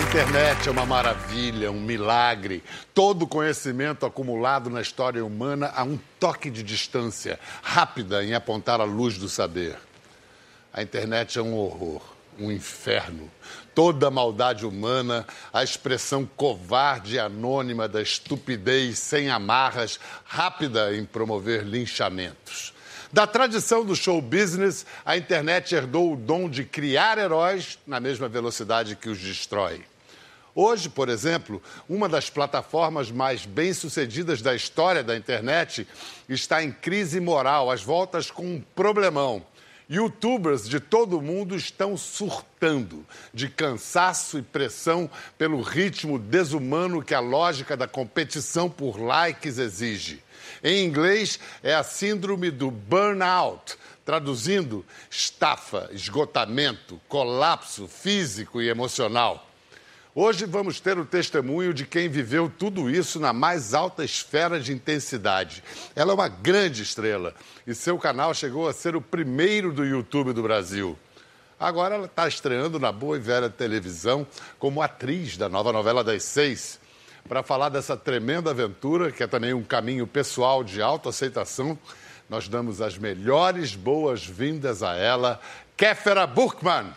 internet é uma maravilha, um milagre. Todo conhecimento acumulado na história humana a um toque de distância, rápida em apontar a luz do saber. A internet é um horror, um inferno. Toda maldade humana, a expressão covarde e anônima da estupidez sem amarras, rápida em promover linchamentos. Da tradição do show business, a internet herdou o dom de criar heróis na mesma velocidade que os destrói. Hoje, por exemplo, uma das plataformas mais bem-sucedidas da história da internet está em crise moral, às voltas com um problemão. Youtubers de todo o mundo estão surtando de cansaço e pressão pelo ritmo desumano que a lógica da competição por likes exige. Em inglês, é a síndrome do burnout, traduzindo, estafa, esgotamento, colapso físico e emocional. Hoje vamos ter o testemunho de quem viveu tudo isso na mais alta esfera de intensidade. Ela é uma grande estrela e seu canal chegou a ser o primeiro do YouTube do Brasil. Agora ela está estreando na boa e velha televisão como atriz da nova novela das seis. Para falar dessa tremenda aventura, que é também um caminho pessoal de autoaceitação, nós damos as melhores boas-vindas a ela, Kéfera Burkman.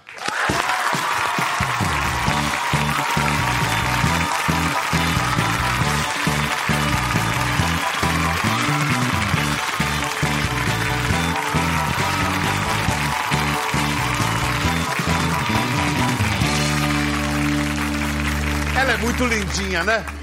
É muito lindinha, né?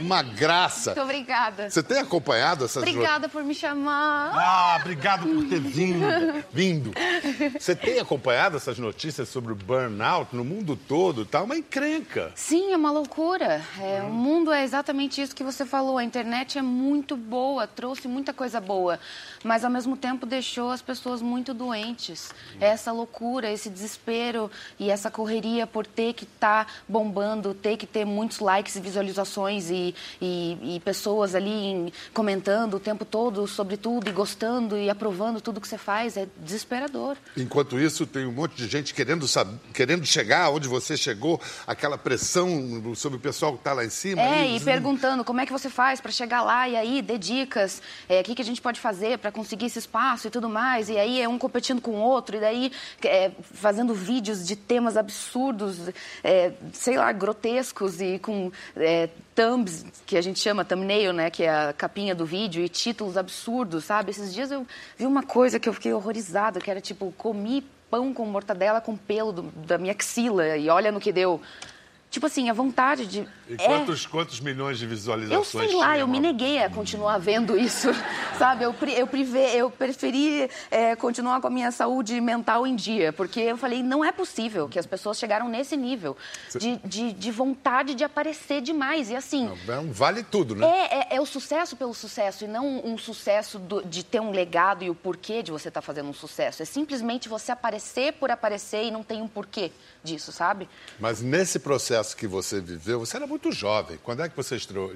Uma graça. Muito obrigada. Você tem acompanhado essas Obrigada por me chamar. Ah, obrigado por ter vindo. vindo. Você tem acompanhado essas notícias sobre o burnout no mundo todo? Tá uma encrenca. Sim, é uma loucura. É, O mundo é exatamente isso que você falou. A internet é muito boa, trouxe muita coisa boa, mas ao mesmo tempo deixou as pessoas muito doentes. É essa loucura, esse desespero e essa correria por ter que estar bombando, ter que ter muitos likes e visualizações e, e- e pessoas ali em- comentando o tempo todo sobre tudo e gostando e aprovando tudo que você faz. É desesperador. Enquanto isso, tem um monte de gente querendo, sab- querendo chegar onde você chegou, aquela pressão sobre o pessoal que está lá em cima. É, aí, e perguntando como é que você faz para chegar lá, e aí dê dicas, é, o que, que a gente pode fazer para conseguir esse espaço e tudo mais. E aí é um competindo com o outro, e daí é, fazendo vídeos de temas absurdos, é, sei lá, grotescos e com é, thumbs, que a gente chama thumbnail, né, que é a capinha do vídeo, e títulos absurdos, sabe? Esses dias eu vi uma coisa que eu fiquei horrorizada, que era tipo, comi pão com mortadela com pelo do- da minha axila, e olha no que deu. Tipo assim, a vontade de... E é- quantos, quantos milhões de eu visualizações sei lá, eu me Mauro? neguei a continuar vendo isso, sabe? Eu, eu, prive- eu preferi é, continuar com a minha saúde mental em dia, porque eu falei, não é possível que as pessoas chegaram nesse nível de, de, de vontade de aparecer demais. E assim, É um vale tudo, né? é, é, é o sucesso pelo sucesso e não um sucesso do- de ter um legado e o porquê de você estar fazendo um sucesso. É simplesmente você aparecer por aparecer e não tem um porquê disso, sabe? Mas nesse processo que você viveu, você era muito jovem. Quando é que você estourou?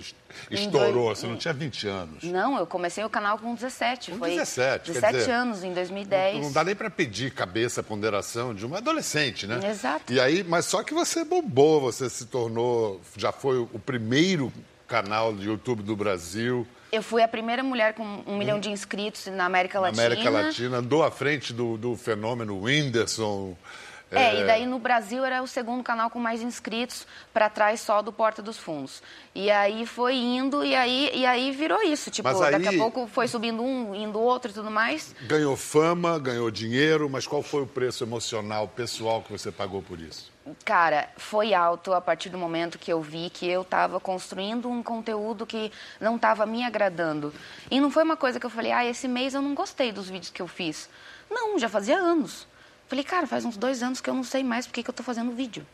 estourou? dois- Você não tinha 20 anos. Não, eu comecei o canal com 17. Com foi 17, quer 17 dizer, anos, em 2010. Não dá nem para pedir cabeça, ponderação de uma adolescente, né? Exato. E aí, mas só que você bombou, você se tornou, já foi o primeiro canal de YouTube do Brasil, Eu fui a primeira mulher com um milhão de inscritos na América na Latina. América Latina, andou à frente do, do fenômeno Whindersson. É, e daí no Brasil era o segundo canal com mais inscritos, para trás só do Porta dos Fundos. E aí foi indo, e aí, e aí virou isso. Tipo, aí- daqui a pouco foi subindo um, indo outro e tudo mais. Ganhou fama, ganhou dinheiro, mas qual foi o preço emocional, pessoal que você pagou por isso? Cara, foi alto a partir do momento que eu vi que eu estava construindo um conteúdo que não estava me agradando. E não foi uma coisa que eu falei, ah, esse mês eu não gostei dos vídeos que eu fiz. Não, já fazia anos. Falei, cara, faz uns dois anos que eu não sei mais por que eu estou fazendo vídeo.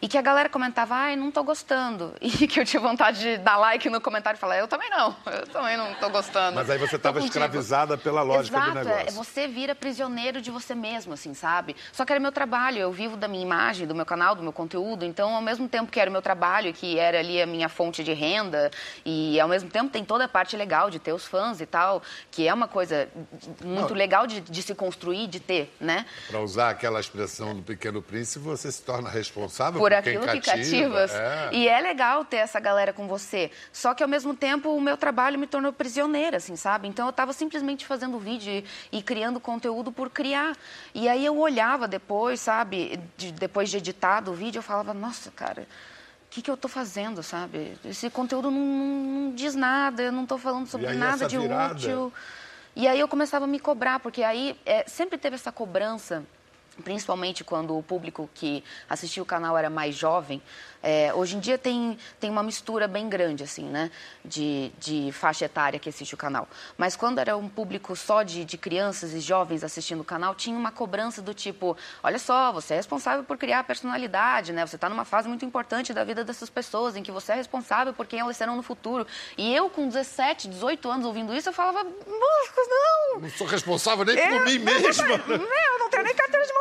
E que a galera comentava, ai, não tô gostando. E que eu tinha vontade de dar like no comentário e falar, eu também não, eu também não tô gostando. Mas aí você estava contigo. escravizada pela lógica Exato, do é, negócio. você vira prisioneiro de você mesmo, assim, sabe? Só que era meu trabalho, eu vivo da minha imagem, do meu canal, do meu conteúdo, então ao mesmo tempo que era o meu trabalho, que era ali a minha fonte de renda, e ao mesmo tempo tem toda a parte legal de ter os fãs e tal, que é uma coisa muito Não. legal de, de se construir, de ter, né? Para usar aquela expressão do Pequeno Príncipe, você se torna responsável responsável por, por aquilo que cativa, cativas. é. E é legal ter essa galera com você. Só que ao mesmo tempo o meu trabalho me tornou prisioneira, assim, sabe? Então eu estava simplesmente fazendo vídeo e, e criando conteúdo por criar. E aí eu olhava depois, sabe? De- depois de editado o vídeo, eu falava, nossa, cara. O que, que eu estou fazendo, sabe? Esse conteúdo não, não- diz nada, eu não estou falando sobre nada de virada? útil. E aí eu começava a me cobrar, porque aí é, sempre teve essa cobrança, principalmente quando o público que assistia o canal era mais jovem. É, hoje em dia tem, tem uma mistura bem grande, assim, né? De, de faixa etária que assiste o canal. Mas quando era um público só de, de crianças e jovens assistindo o canal, tinha uma cobrança do tipo: olha só, você é responsável por criar a personalidade, né? Você está numa fase muito importante da vida dessas pessoas, em que você é responsável por quem elas serão no futuro. E eu, com 17, 18 anos ouvindo isso, eu falava: não! Não sou responsável nem por mim mesma. Meu, eu não tenho nem carteira de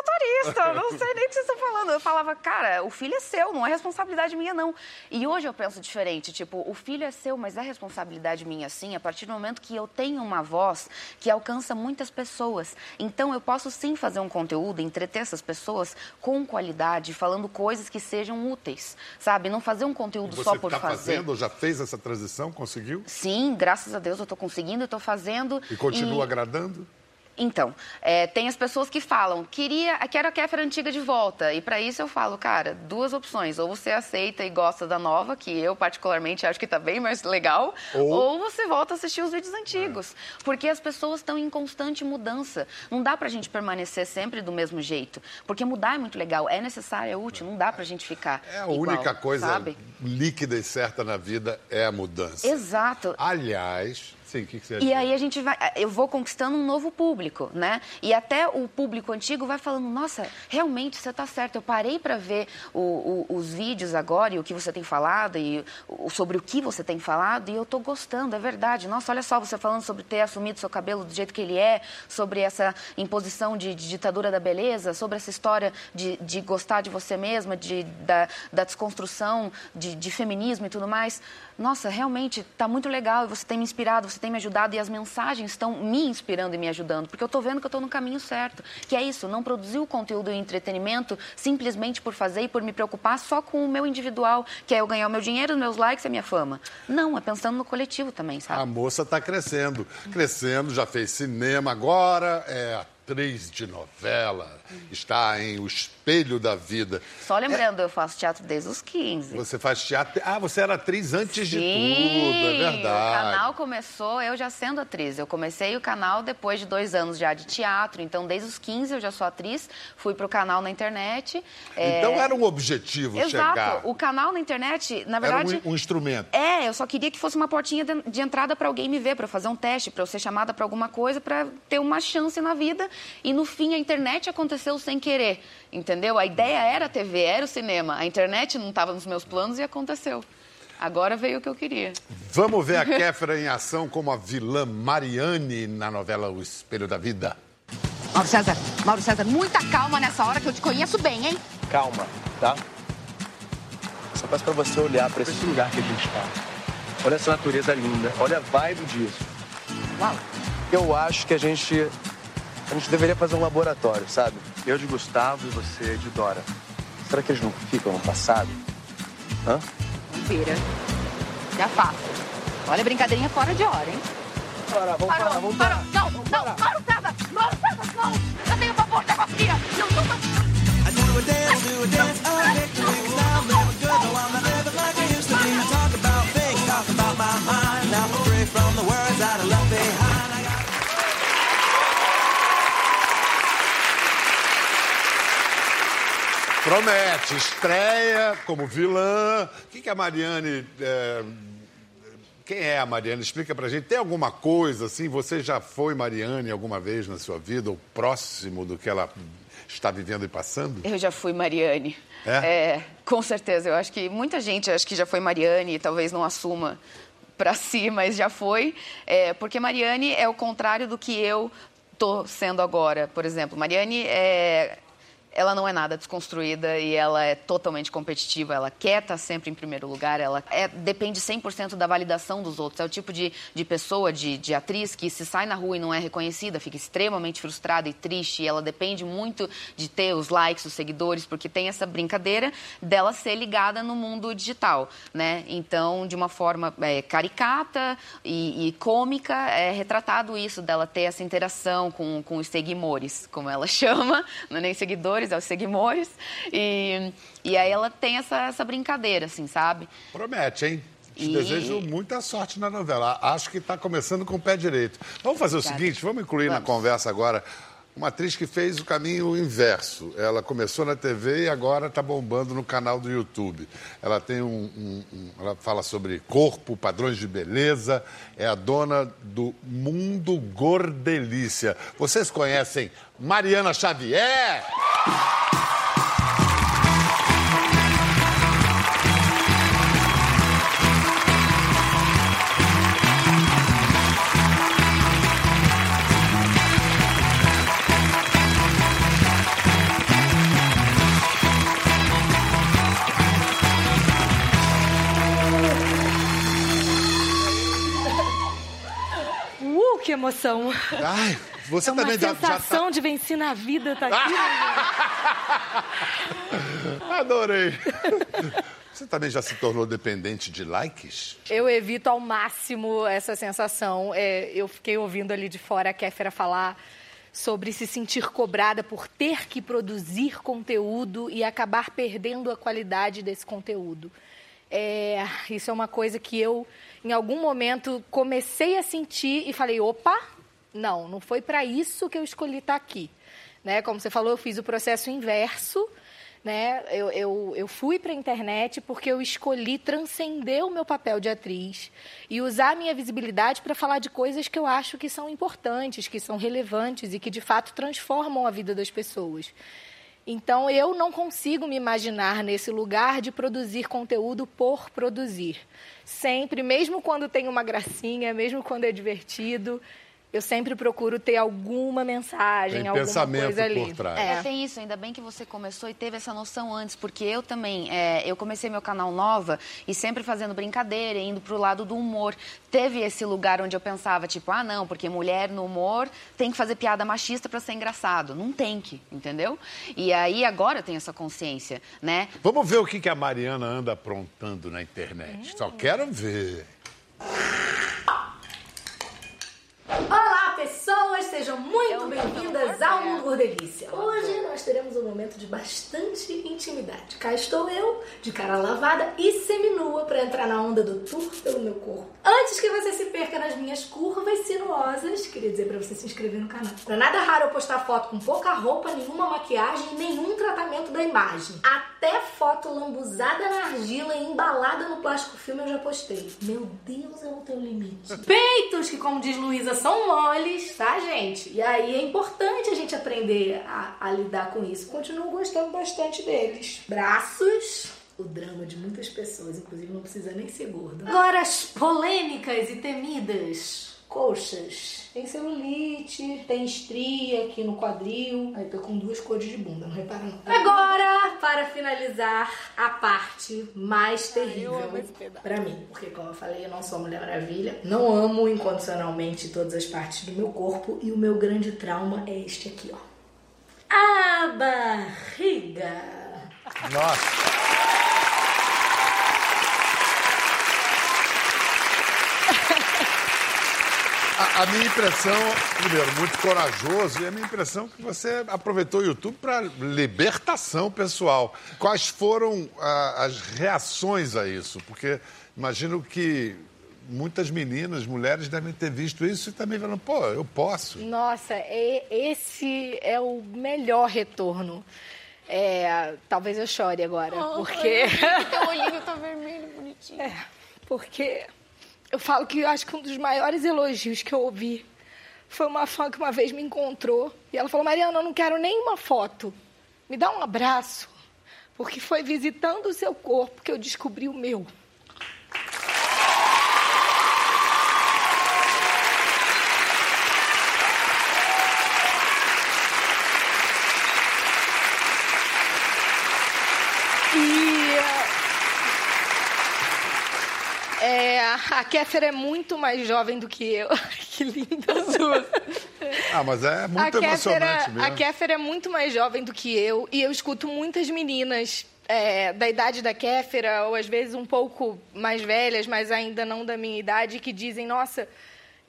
motorista, eu não sei nem o que vocês estão falando. Eu falava, cara, o filho é seu, não é responsabilidade minha, não. E hoje eu penso diferente, tipo, o filho é seu, mas é responsabilidade minha, sim, a partir do momento que eu tenho uma voz que alcança muitas pessoas. Então eu posso sim fazer um conteúdo, entreter essas pessoas com qualidade, falando coisas que sejam úteis, sabe? Não fazer um conteúdo Você só por está fazer. fazendo, ou já fez essa transição, conseguiu? Sim, graças a Deus eu estou conseguindo, eu estou fazendo. E continua agradando? Então, é, tem as pessoas que falam, queria, quero a Kéfera antiga de volta. E para isso eu falo, cara, duas opções. Ou você aceita e gosta da nova, que eu particularmente acho que está bem mais legal, Ou- ou... você volta a assistir os vídeos antigos. Porque as pessoas estão em constante mudança. Não dá pra gente permanecer sempre do mesmo jeito. Porque mudar é muito legal, é necessário, é útil, não dá pra gente ficar. É a igual, única coisa Sabe? líquida e certa na vida é a mudança. Exato. Aliás, sim, o que, que você ia E aí a gente vai, eu vou conquistando um novo público, né? E até o público antigo vai falando, nossa, realmente você está certo. Eu parei para ver o- o- os vídeos agora e o que você tem falado e o- sobre o que você tem falado e eu estou gostando, é verdade. Nossa, olha só você falando sobre ter assumido seu cabelo do jeito que ele é, sobre essa imposição de, de ditadura da beleza, sobre essa história de, de gostar de você mesma, de, da, da desconstrução de, de feminismo e tudo mais. Nossa, realmente está muito legal e você tem me inspirado, você tem me ajudado e as mensagens estão me inspirando e me ajudando, porque eu estou vendo que eu estou no caminho certo. Que é isso, não produzir o conteúdo e o entretenimento simplesmente por fazer e por me preocupar só com o meu individual, que é eu ganhar o meu dinheiro, meus likes e a minha fama. Não, é pensando no coletivo também, A sabe? moça está crescendo, crescendo, já fez cinema, agora é atriz de novela, está em O Espelho da Vida. Só lembrando, eu faço teatro desde os 15. Você faz teatro. Ah, você era atriz antes de Sim, tudo, é O verdade. canal começou eu já sendo atriz. Eu comecei o canal depois de dois anos já de teatro. Então, desde os 15 eu já sou atriz. Fui pro canal na internet. é, Então era um objetivo Exato. chegar. O canal na internet, na Era verdade. um, um instrumento. É, eu só queria que fosse uma portinha de, de entrada para alguém me ver, para eu fazer um teste, para eu ser chamada para alguma coisa, para ter uma chance na vida. E no fim a internet aconteceu sem querer, entendeu? A ideia era a TV, era o cinema. A internet não estava nos meus planos e aconteceu. Agora veio o que eu queria. Vamos ver a Kéfera em ação como a vilã Mariane na novela O Espelho da Vida. Mauro César, Mauro César, muita calma nessa hora que eu te conheço bem, hein? Calma, tá? Só peço pra você olhar pra esse lugar que a gente tá. Olha essa natureza linda, olha a vibe disso. Uau. Eu acho que a gente. A gente deveria fazer um laboratório, sabe? Eu de Gustavo e você de Dora. Será que eles não ficam no passado? Hã? Vira. Já faço. Olha, brincadeirinha fora de hora, hein? Bora, vamos parar, vamos parou. parar. Não, não, Mauro César, Mauro Promete, estreia como vilã. O que, que a Mariane. é, Quem é a Mariane? Explica pra gente. Tem alguma coisa assim? Você já foi Mariane alguma vez na sua vida, ou próximo do que ela está vivendo e passando? Eu já fui Mariane. É? com certeza. Eu acho que muita gente acho que já foi Mariane e talvez não assuma para si, mas já foi. É, porque Mariane é o contrário do que eu tô sendo agora. Por exemplo, Mariane é ela não é nada desconstruída e ela é totalmente competitiva. Ela quer estar sempre em primeiro lugar. Ela é, depende 100% da validação dos outros. É o tipo de, de pessoa, de, de atriz, que se sai na rua e não é reconhecida, fica extremamente frustrada e triste. E ela depende muito de ter os likes, os seguidores, porque tem essa brincadeira dela ser ligada no mundo digital, né? Então, de uma forma é, caricata e, e, cômica, é retratado isso dela ter essa interação com, com os seguidores, como ela chama, não é nem seguidores, é os seguidores. E, e aí ela tem essa, essa brincadeira, assim, sabe? Promete, hein? Te E- desejo muita sorte na novela. Acho que está começando com o pé direito. Vamos fazer o Obrigada. seguinte, vamos incluir na Vamos. conversa agora uma atriz que fez o caminho inverso. Ela começou na TV e agora está bombando no canal do YouTube. Ela tem um, um- um- ela fala sobre corpo, padrões de beleza. É a dona do Mundo Gordelícia. Vocês conhecem Mariana Xavier? Emoção! Ai, você é também já- já tá- sensação de vencer na vida, tá aqui. Adorei. Você também já se tornou dependente de likes? Eu evito ao máximo essa sensação. É, eu fiquei ouvindo ali de fora a Kéfera falar sobre se sentir cobrada por ter que produzir conteúdo e acabar perdendo a qualidade desse conteúdo. É, isso é uma coisa que eu, em algum momento, comecei a sentir e falei: opa, não, não foi para isso que eu escolhi estar aqui. Né? Como você falou, eu fiz o processo inverso. Né? Eu, eu, eu fui para a internet porque eu escolhi transcender o meu papel de atriz e usar a minha visibilidade para falar de coisas que eu acho que são importantes, que são relevantes e que de fato transformam a vida das pessoas. Então eu não consigo me imaginar nesse lugar de produzir conteúdo por produzir. Sempre, mesmo quando tem uma gracinha, mesmo quando é divertido, eu sempre procuro ter alguma mensagem, Tem alguma pensamento coisa ali. por trás. É. É. tem isso, ainda bem que você começou e teve essa noção antes, porque eu também, é, eu comecei meu canal Nova e sempre fazendo brincadeira, indo pro lado do humor. Teve esse lugar onde eu pensava, tipo, ah, não, porque mulher no humor tem que fazer piada machista para ser engraçado. Não tem que, entendeu? E aí agora eu tenho essa consciência, né? Vamos ver o que que a Mariana anda aprontando na internet. Só quero ver. Olá, pessoas! Sejam muito É bem-vindas ao Mundo Gordelice. Hoje nós teremos um momento de bastante intimidade. Cá estou eu, de cara lavada e seminua para entrar na onda do tour pelo meu corpo. Antes que você se perca nas minhas curvas sinuosas, queria dizer para você se inscrever no canal. Não é nada raro eu postar foto com pouca roupa, nenhuma maquiagem e nenhum tratamento da imagem. Até foto lambuzada na argila e embalada no plástico filme eu já postei. Meu Deus, eu não tenho limite. Peitos que, como diz Luísa, são moles, tá, gente? E aí é importante a gente aprender a, a lidar com isso. Continuo gostando bastante deles. Braços. O drama de muitas pessoas, inclusive não precisa nem ser gordo. Agora as polêmicas e temidas coxas. Tem celulite, tem estria aqui no quadril. Aí tô com duas cores de bunda, não repara não. Agora, para finalizar, a parte mais terrível pra mim. Porque, como eu falei, eu não sou Mulher Maravilha. Não amo incondicionalmente todas as partes do meu corpo. E o meu grande trauma é este aqui, ó. A barriga. Nossa. A, a minha impressão, primeiro, muito corajoso, e a minha impressão é que você aproveitou o YouTube para libertação pessoal. Quais foram ah, as reações a isso? Porque imagino que muitas meninas, mulheres devem ter visto isso e também falando, pô, eu posso. Nossa, e- esse é o melhor retorno. É, talvez eu chore agora, porque Teu olhinho tá vermelho, bonitinho. É, porque eu falo que eu acho que um dos maiores elogios que eu ouvi foi uma fã que uma vez me encontrou e ela falou: Mariana, eu não quero nenhuma foto, me dá um abraço, porque foi visitando o seu corpo que eu descobri o meu. E é, a Kéfera é muito mais jovem do que eu. que linda. Ah, mas é muito a Kéfera, emocionante mesmo. a Kéfera é muito mais jovem do que eu e eu escuto muitas meninas é, da idade da Kéfera, ou às vezes um pouco mais velhas, mas ainda não da minha idade, que dizem, nossa,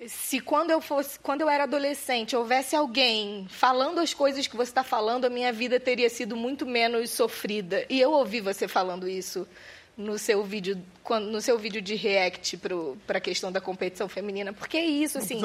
se quando eu fosse, quando eu era adolescente, houvesse alguém falando as coisas que você está falando, a minha vida teria sido muito menos sofrida. E eu ouvi você falando isso no seu vídeo, quando- no seu vídeo de react para a questão da competição feminina, porque é isso, assim.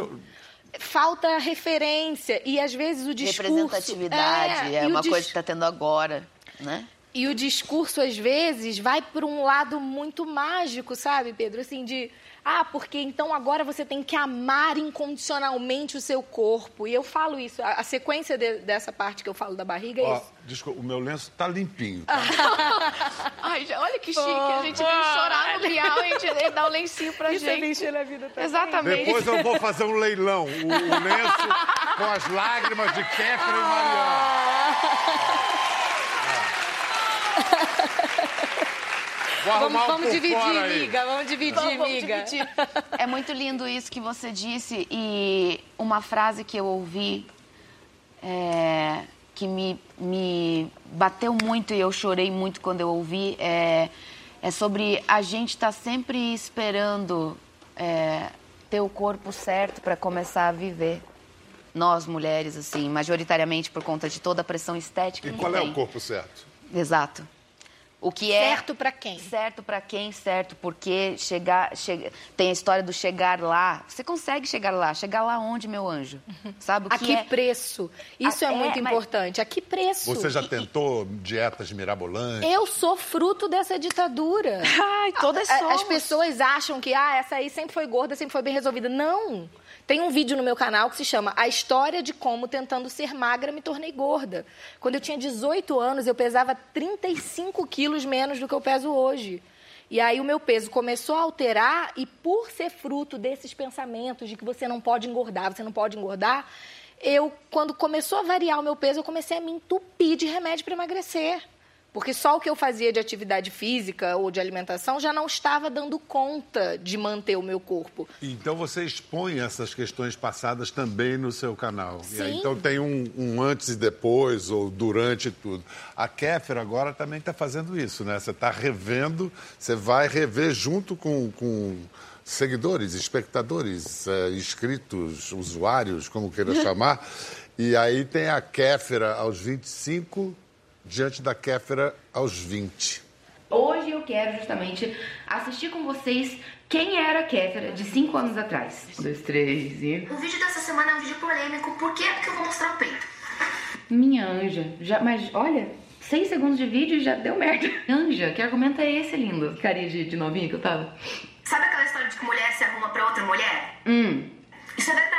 Falta referência e às vezes o discurso Representatividade é, o uma coisa que está tendo agora, né? e o discurso, às vezes, vai por um lado muito mágico, sabe, Pedro? Assim, de. Ah, porque então agora você tem que amar incondicionalmente o seu corpo. E eu falo isso. A, a sequência de- dessa parte que eu falo da barriga é Ó, isso. desculpa, o meu lenço tá limpinho. tá? Ai, já- olha que chique. A gente vem chorar no Bial e a gente ele dá o lencinho pra Isso é gente. mexer na vida também. Exatamente. Depois eu vou fazer um leilão. O, o lenço com as lágrimas de Kéfera e Mariana. Vamos, um vamos dividir, amiga. Vamos dividir, Vamos, vamos amiga. dividir. É muito lindo isso que você disse e uma frase que eu ouvi é, que me, me bateu muito e eu chorei muito quando eu ouvi é, é sobre a gente estar sempre esperando é, ter o corpo certo para começar a viver. Nós, mulheres, assim, majoritariamente por conta de toda a pressão estética E que qual é tem. o corpo certo? Exato. O que é Certo pra quem? Certo para quem, certo porque chegar, chega, tem a história do chegar lá. Você consegue chegar lá, chegar lá onde, meu anjo? Sabe o A que que é? preço? Isso Ah, é é, muito mas- importante. A que preço? Você já E- tentou dietas mirabolantes? Eu sou fruto dessa ditadura. Ai, todas A- somos. As pessoas acham que ah, essa aí sempre foi gorda, sempre foi bem resolvida. Não! Tem um vídeo no meu canal que se chama A História de Como Tentando Ser Magra Me Tornei Gorda. Quando eu tinha 18 anos, eu pesava 35 quilos menos do que eu peso hoje. E aí o meu peso começou a alterar e por ser fruto desses pensamentos de que você não pode engordar, você não pode engordar, eu, quando começou a variar o meu peso, eu comecei a me entupir de remédio para emagrecer. Porque só o que eu fazia de atividade física ou de alimentação já não estava dando conta de manter o meu corpo. Então você expõe essas questões passadas também no seu canal. E aí, Sim. então tem um, um antes e depois, ou durante tudo. A Kéfera agora também está fazendo isso, né? Você está revendo, você vai rever junto com, com seguidores, espectadores, eh, inscritos, usuários, como queira chamar. E aí tem a Kéfera aos 25, diante da Kéfera aos 20. Hoje eu quero justamente assistir com vocês quem era a Kéfera de 5 anos atrás. Um, dois, três e... O vídeo dessa semana é um vídeo polêmico. Por quê? Porque eu vou mostrar o peito. Minha anja, já, mas olha, 6 segundos de vídeo e já deu merda. Anja, que argumento é esse, lindo? Carinha de, de novinha que eu tava. Sabe aquela história de que mulher se arruma pra outra mulher? Hum. Isso é verdade.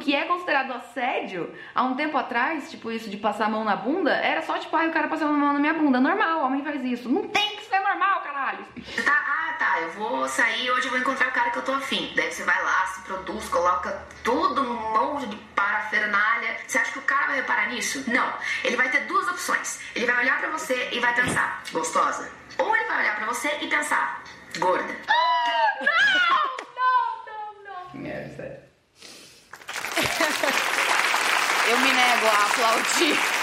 O que é considerado assédio, há um tempo atrás, tipo isso de passar a mão na bunda, era só tipo, ai, o cara passando a mão na minha bunda. Normal, homem faz isso. Não tem que ser normal, caralho. Tá, ah, tá. Eu vou sair hoje eu vou encontrar o cara que eu tô afim. Daí você vai lá, se produz, coloca tudo um monte de parafernália. Você acha que o cara vai reparar nisso? Não. Ele vai ter duas opções. Ele vai olhar pra você e vai pensar, gostosa. Ou ele vai olhar pra você e pensar, gorda. É, sério. Eu me nego a aplaudir.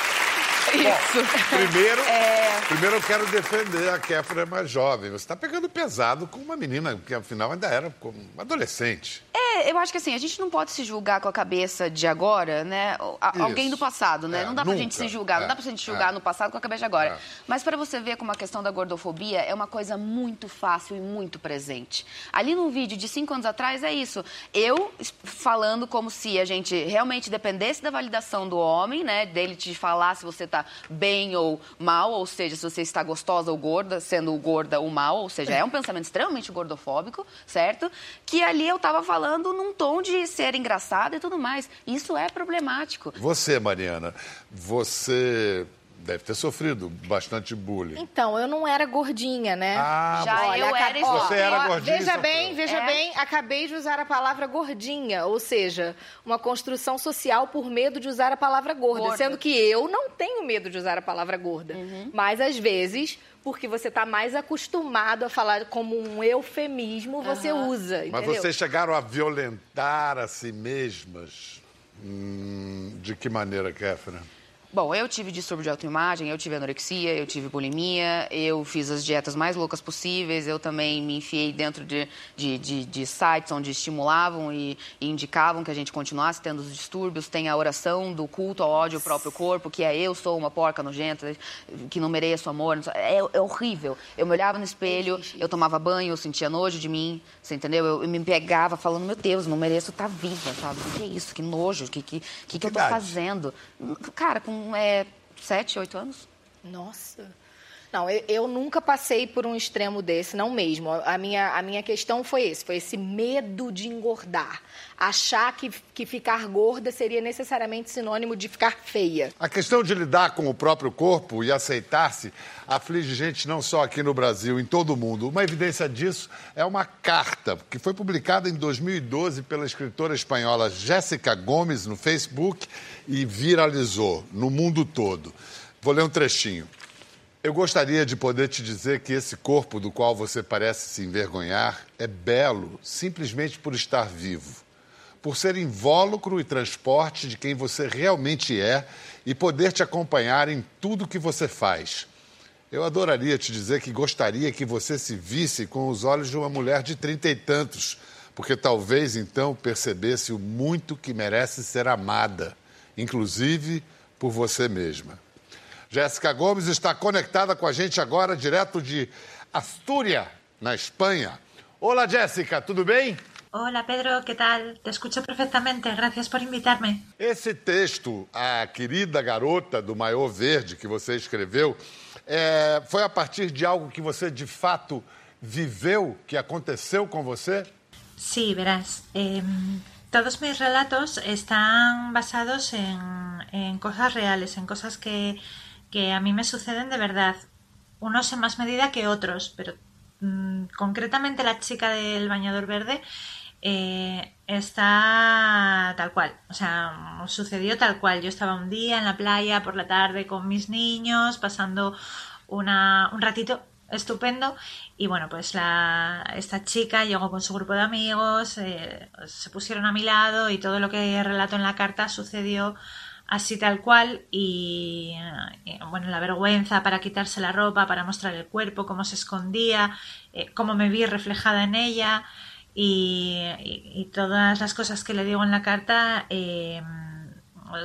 Isso. Primeiro, É. primeiro eu quero defender a Kéfera mais jovem. Você está pegando pesado com uma menina que afinal ainda era como adolescente. É, eu acho que assim, a gente não pode se julgar com a cabeça de agora, né? A-. Alguém do passado, né? É, não dá pra nunca. gente se julgar, É, não dá pra gente julgar é. no passado com a cabeça de agora. É. Mas para você ver como a questão da gordofobia é uma coisa muito fácil e muito presente. Ali no vídeo de cinco anos atrás é isso. Eu falando como se a gente realmente dependesse da validação do homem, né? Dele te falar se você tá bem ou mal, ou seja, se você está gostosa ou gorda, sendo gorda ou mal, ou seja, é um pensamento extremamente gordofóbico, certo? Que ali eu tava falando num tom de ser engraçada e tudo mais. Isso é problemático. Você, Mariana, você deve ter sofrido bastante bullying. Então, eu não era gordinha, né? Ah, Já você- eu era ó, Você era gordinha Veja bem, veja É. bem, acabei de usar a palavra gordinha, ou seja, uma construção social por medo de usar a palavra gorda, Gorda. sendo que eu não tenho medo de usar a palavra gorda. Uhum. Mas às vezes, porque você está mais acostumado a falar como um eufemismo, você usa, Mas entendeu? vocês chegaram a violentar a si mesmas? Hum, de que maneira, Kéfera? Bom, eu tive distúrbio de autoimagem, eu tive anorexia, eu tive bulimia, eu fiz as dietas mais loucas possíveis, eu também me enfiei dentro de, de, de- de sites onde estimulavam e, e indicavam que a gente continuasse tendo os distúrbios. Tem a oração do culto ao ódio ao próprio corpo, que é eu sou uma porca nojenta, que não mereço amor. É, é horrível. Eu me olhava no espelho, eu tomava banho, eu sentia nojo de mim, você entendeu? Eu, eu me pegava falando, meu Deus, não mereço estar viva, sabe? O que é isso? Que nojo, o que, que, que, que eu tô fazendo? Cara, com é, sete, oito anos. Nossa. Não, eu, eu nunca passei por um extremo desse, não mesmo. A minha, a minha questão foi esse, foi esse medo de engordar. Achar que, que ficar gorda seria necessariamente sinônimo de ficar feia. A questão de lidar com o próprio corpo e aceitar-se aflige gente não só aqui no Brasil, em todo o mundo. Uma evidência disso é uma carta que foi publicada em 2012 pela escritora espanhola Jéssica Gomes no Facebook e viralizou no mundo todo. Vou ler um trechinho. Eu gostaria de poder te dizer que esse corpo do qual você parece se envergonhar é belo simplesmente por estar vivo por ser invólucro e transporte de quem você realmente é e poder te acompanhar em tudo que você faz. Eu adoraria te dizer que gostaria que você se visse com os olhos de uma mulher de trinta e tantos, porque talvez então percebesse o muito que merece ser amada, inclusive por você mesma. Jéssica Gomes está conectada com a gente agora, direto de Astúria, na Espanha. Olá, Jéssica, tudo bem? Hola Pedro, ¿qué tal? Te escucho perfectamente, gracias por invitarme. Esse texto, a querida garota do maiô verde que você escreveu, é, foi a partir de algo que você de fato viveu, que aconteceu com você? Sí, verás, em, todos mis relatos están basados en, en cosas reales, en cosas que, que a mí me suceden de verdad. Unos en más medida que otros, pero mm, concretamente la chica del bañador verde eh, está tal cual. O sea, sucedió tal cual. Yo estaba un día en la playa por la tarde con mis niños, pasando una, un ratito estupendo y bueno pues la, esta chica llegó con su grupo de amigos eh, se pusieron a mi lado y todo lo que relato en la carta sucedió así tal cual y, eh, bueno la vergüenza para quitarse la ropa para mostrar el cuerpo cómo se escondía eh, cómo me vi reflejada en ella y, todas las cosas que le digo en la carta eh,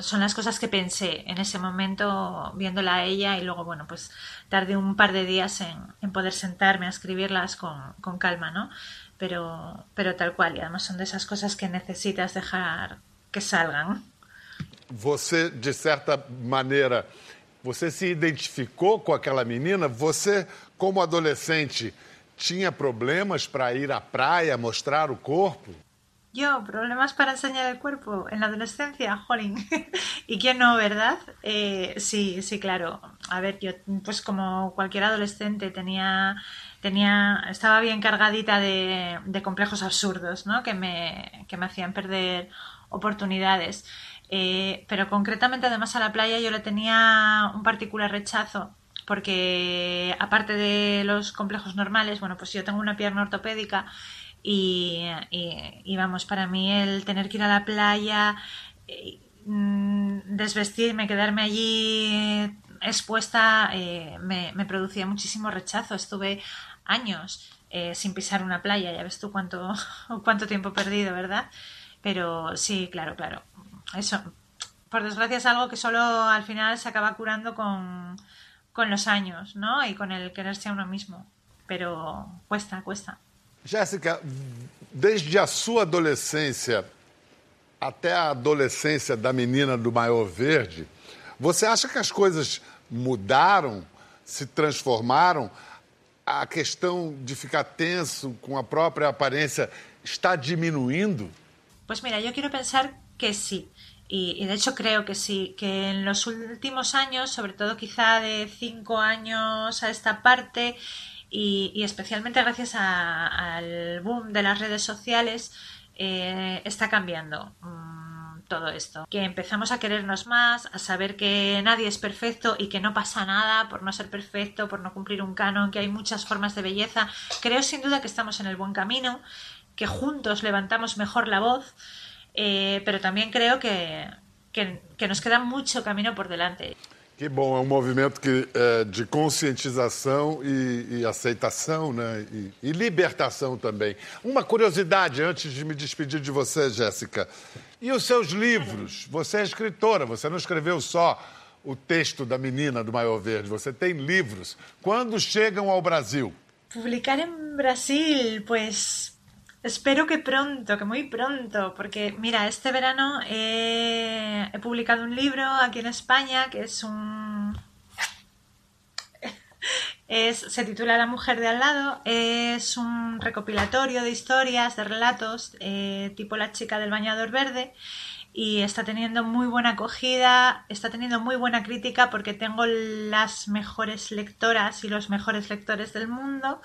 son las cosas que pensé en ese momento viéndola a ella y luego, bueno, pues tardé un par de días en, en poder sentarme a escribirlas con, con calma, ¿no? Pero, pero tal cual, y además son de esas cosas que necesitas dejar que salgan. Você, de certa maneira, você se identificou com aquela menina? Você, como adolescente, tinha problemas para ir à praia, mostrar o corpo? Yo, problemas para enseñar el cuerpo en la adolescencia, jolín. ¿Y quién no, verdad? Eh, sí, sí, claro. A ver, yo, pues como cualquier adolescente, tenía, tenía, estaba bien cargadita de, de complejos absurdos, ¿no? Que me, que me hacían perder oportunidades. Eh, pero concretamente, además, a la playa yo le tenía un particular rechazo porque aparte de los complejos normales, bueno, pues yo tengo una pierna ortopédica y, vamos, para mí el tener que ir a la playa, eh, mm, desvestirme, quedarme allí expuesta, eh, me, producía muchísimo rechazo. Estuve años eh, sin pisar una playa, ya ves tú cuánto, cuánto tiempo perdido, ¿verdad? Pero sí, claro, claro. Eso, por desgracia es algo que solo al final se acaba curando con, con los años, ¿no? Y con el quererse a uno mismo. Pero cuesta, cuesta. Jéssica, desde a sua adolescência até a adolescência da menina do maior verde, você acha que as coisas mudaram, se transformaram? A questão de ficar tenso com a própria aparência está diminuindo? Pues mira, yo quiero pensar que sí. Y, de hecho creo que sí, que en los últimos años, sobre todo quizá de cinco años a esta parte, y, especialmente gracias al boom de las redes sociales, eh, está cambiando. Mm, todo esto. Que empezamos a querernos más, a saber que nadie es perfecto y que no pasa nada por no ser perfecto, por no cumplir un canon, que hay muchas formas de belleza. Creo sin duda que estamos en el buen camino, que juntos levantamos mejor la voz, eh, pero también creo que, que, que nos queda mucho camino por delante. Que bom, é um movimento que, é, de conscientização e, e aceitação, né? E, e, libertação também. Uma curiosidade antes de me despedir de você, Jéssica. E os seus livros? Você é escritora, você não escreveu só o texto da menina do Maior Verde, você tem livros. Quando chegam ao Brasil? Publicar em Brasil, pues Espero que pronto, que muy pronto, porque mira, este verano he, publicado un libro aquí en España que es un... Es, se titula La mujer de al lado, es un recopilatorio de historias, de relatos, eh, tipo La chica del bañador verde, y está teniendo muy buena acogida, está teniendo muy buena crítica porque tengo las mejores lectoras y los mejores lectores del mundo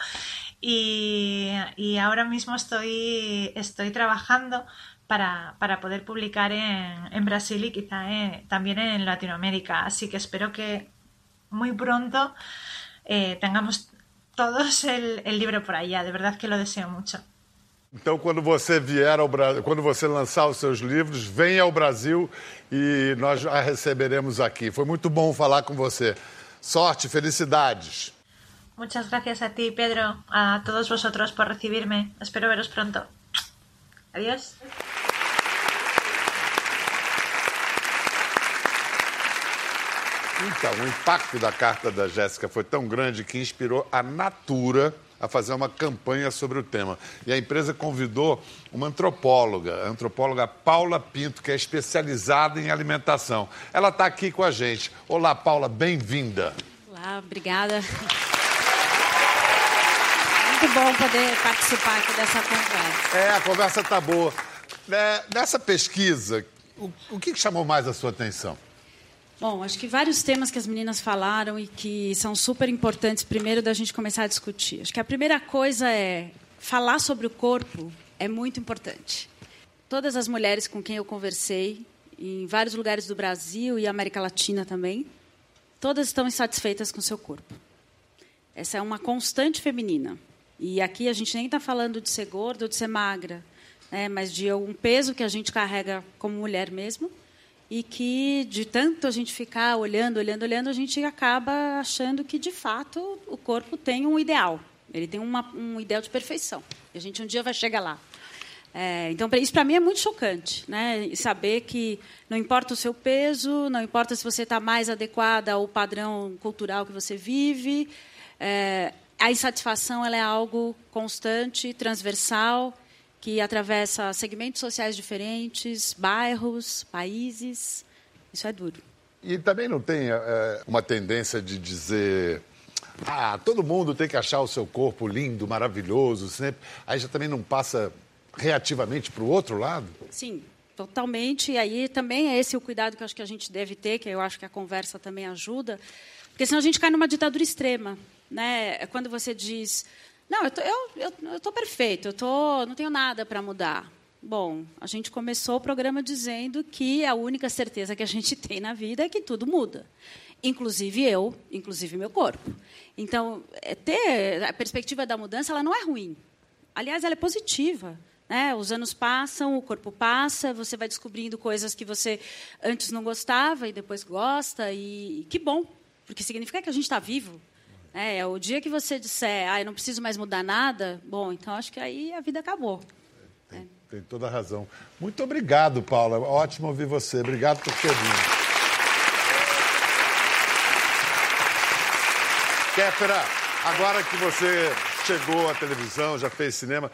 y, ahora mismo estoy, estoy trabajando para, para poder publicar en, en, Brasil y quizá también en Latinoamérica. Así que espero que muy pronto eh, tengamos todos el, el libro por allá. De verdad que lo deseo mucho. Então, quando você vier ao Brasil, quando você lançar os seus livros, venha ao Brasil e nós a receberemos aqui. Foi muito bom falar com você. Sorte, felicidades. Muchas gracias a ti, Pedro, a todos vosotros por recibirme. Espero veros pronto. Adiós. Então, o impacto da carta da Jéssica foi tão grande que inspirou a Natura a fazer uma campanha sobre o tema. E a empresa convidou uma antropóloga, a antropóloga Paula Pinto, que é especializada em alimentação. Ela está aqui com a gente. Olá, Paula, bem-vinda. Olá, obrigada. Muito bom poder participar aqui dessa conversa. É, a conversa está boa. É, nessa pesquisa, o, o que chamou mais a sua atenção? Bom, acho que vários temas que as meninas falaram e que são super importantes, primeiro, da gente começar a discutir. Acho que a primeira coisa é falar sobre o corpo é muito importante. Todas as mulheres com quem eu conversei, em vários lugares do Brasil e América Latina também, todas estão insatisfeitas com seu corpo. Essa é uma constante feminina. E aqui a gente nem está falando de ser gorda ou de ser magra, né, mas de um peso que a gente carrega como mulher mesmo e que de tanto a gente ficar olhando, olhando, olhando, a gente acaba achando que de fato o corpo tem um ideal. Ele tem uma, um ideal de perfeição. E a gente um dia vai chegar lá. É, então, isso para mim é muito chocante, né? Saber que não importa o seu peso, não importa se você está mais adequada ao padrão cultural que você vive, é, a insatisfação ela é algo constante, transversal, que atravessa segmentos sociais diferentes, bairros, países. Isso é duro. E também não tem é, uma tendência de dizer. Ah, todo mundo tem que achar o seu corpo lindo, maravilhoso, sempre. Aí já também não passa reativamente para o outro lado? Sim, totalmente. E aí também é esse o cuidado que eu acho que a gente deve ter, que eu acho que a conversa também ajuda, porque senão a gente cai numa ditadura extrema. Né? É quando você diz, não, eu tô, eu, eu, eu tô perfeito, eu tô, não tenho nada para mudar. Bom, a gente começou o programa dizendo que a única certeza que a gente tem na vida é que tudo muda, inclusive eu, inclusive meu corpo. Então, é ter a perspectiva da mudança, ela não é ruim. Aliás, ela é positiva. Né? Os anos passam, o corpo passa, você vai descobrindo coisas que você antes não gostava e depois gosta, e que bom, porque significa que a gente está vivo. É, o dia que você disser, ah, eu não preciso mais mudar nada, bom, então acho que aí a vida acabou. Tem, é. tem toda a razão. Muito obrigado, Paula. Ótimo ouvir você. Obrigado por ter vindo. Kéfera, agora que você chegou à televisão, já fez cinema,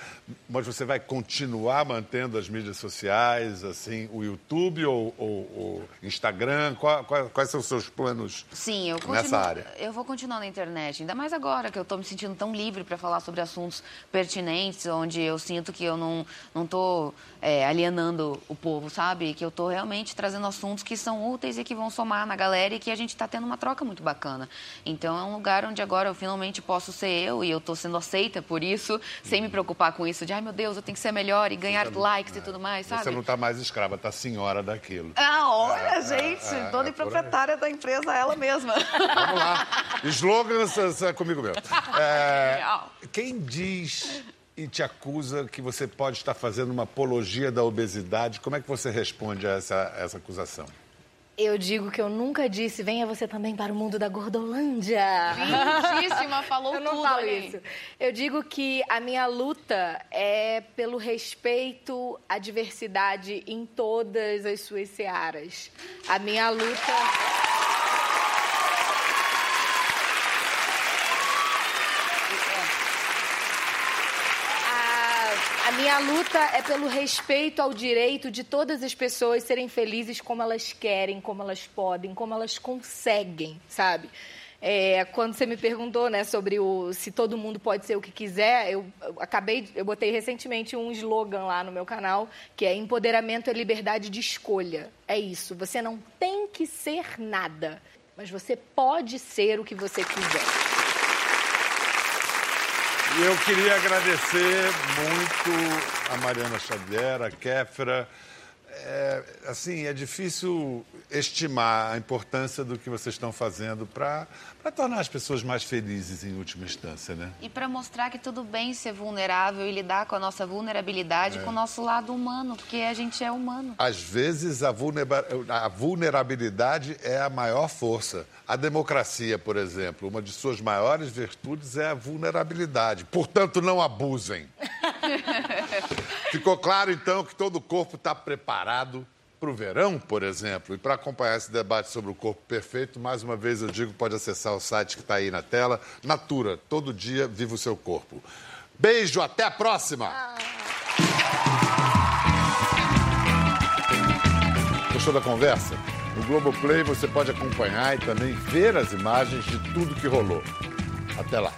mas você vai continuar mantendo as mídias sociais, assim, o YouTube ou o Instagram? Qual, qual, quais são os seus planos Sim, eu continuo, nessa área? Eu vou continuar na internet, ainda mais agora que eu estou me sentindo tão livre para falar sobre assuntos pertinentes, onde eu sinto que eu não não estou é, alienando o povo, sabe? Que eu estou realmente trazendo assuntos que são úteis e que vão somar na galera e que a gente está tendo uma troca muito bacana. Então é um lugar onde agora eu finalmente posso ser eu e eu estou sendo aceita por isso, sem me preocupar com isso de, ai meu Deus, eu tenho que ser melhor e ganhar likes e tudo mais, sabe? Você não está mais escrava, está senhora daquilo. Ah, olha, É, gente, é, é, dona é e proprietária da empresa, ela mesma. Vamos lá. Slogans é, é comigo mesmo. É, quem diz e te acusa que você pode estar fazendo uma apologia da obesidade, como é que você responde a essa, essa acusação? Eu digo que eu nunca disse, venha você também para o mundo da Gordolândia. Lindíssima, falou eu não tudo falo isso. Eu digo que a minha luta é pelo respeito à diversidade em todas as suas searas. A minha luta. Minha luta é pelo respeito ao direito de todas as pessoas serem felizes como elas querem, como elas podem, como elas conseguem, sabe? É, quando você me perguntou, né, sobre o se todo mundo pode ser o que quiser, eu, eu acabei, eu botei recentemente um slogan lá no meu canal que é empoderamento é liberdade de escolha. É isso. Você não tem que ser nada, mas você pode ser o que você quiser. E eu queria agradecer muito a Mariana Xavier, a Kéfera. É, assim, é difícil estimar a importância do que vocês estão fazendo para tornar as pessoas mais felizes em última instância, né? E para mostrar que tudo bem ser vulnerável e lidar com a nossa vulnerabilidade, com o nosso lado humano, porque a gente é humano. Às vezes, a, vulnera- a vulnerabilidade é a maior força. A democracia, por exemplo, uma de suas maiores virtudes é a vulnerabilidade. Portanto, não abusem. Ficou claro, então, que todo o corpo está preparado para o verão, por exemplo. E para acompanhar esse debate sobre o corpo perfeito, mais uma vez eu digo, pode acessar o site que está aí na tela. Natura, todo dia viva o seu corpo. Beijo, até a próxima! Gostou da conversa? No Globoplay você pode acompanhar e também ver as imagens de tudo que rolou. Até lá.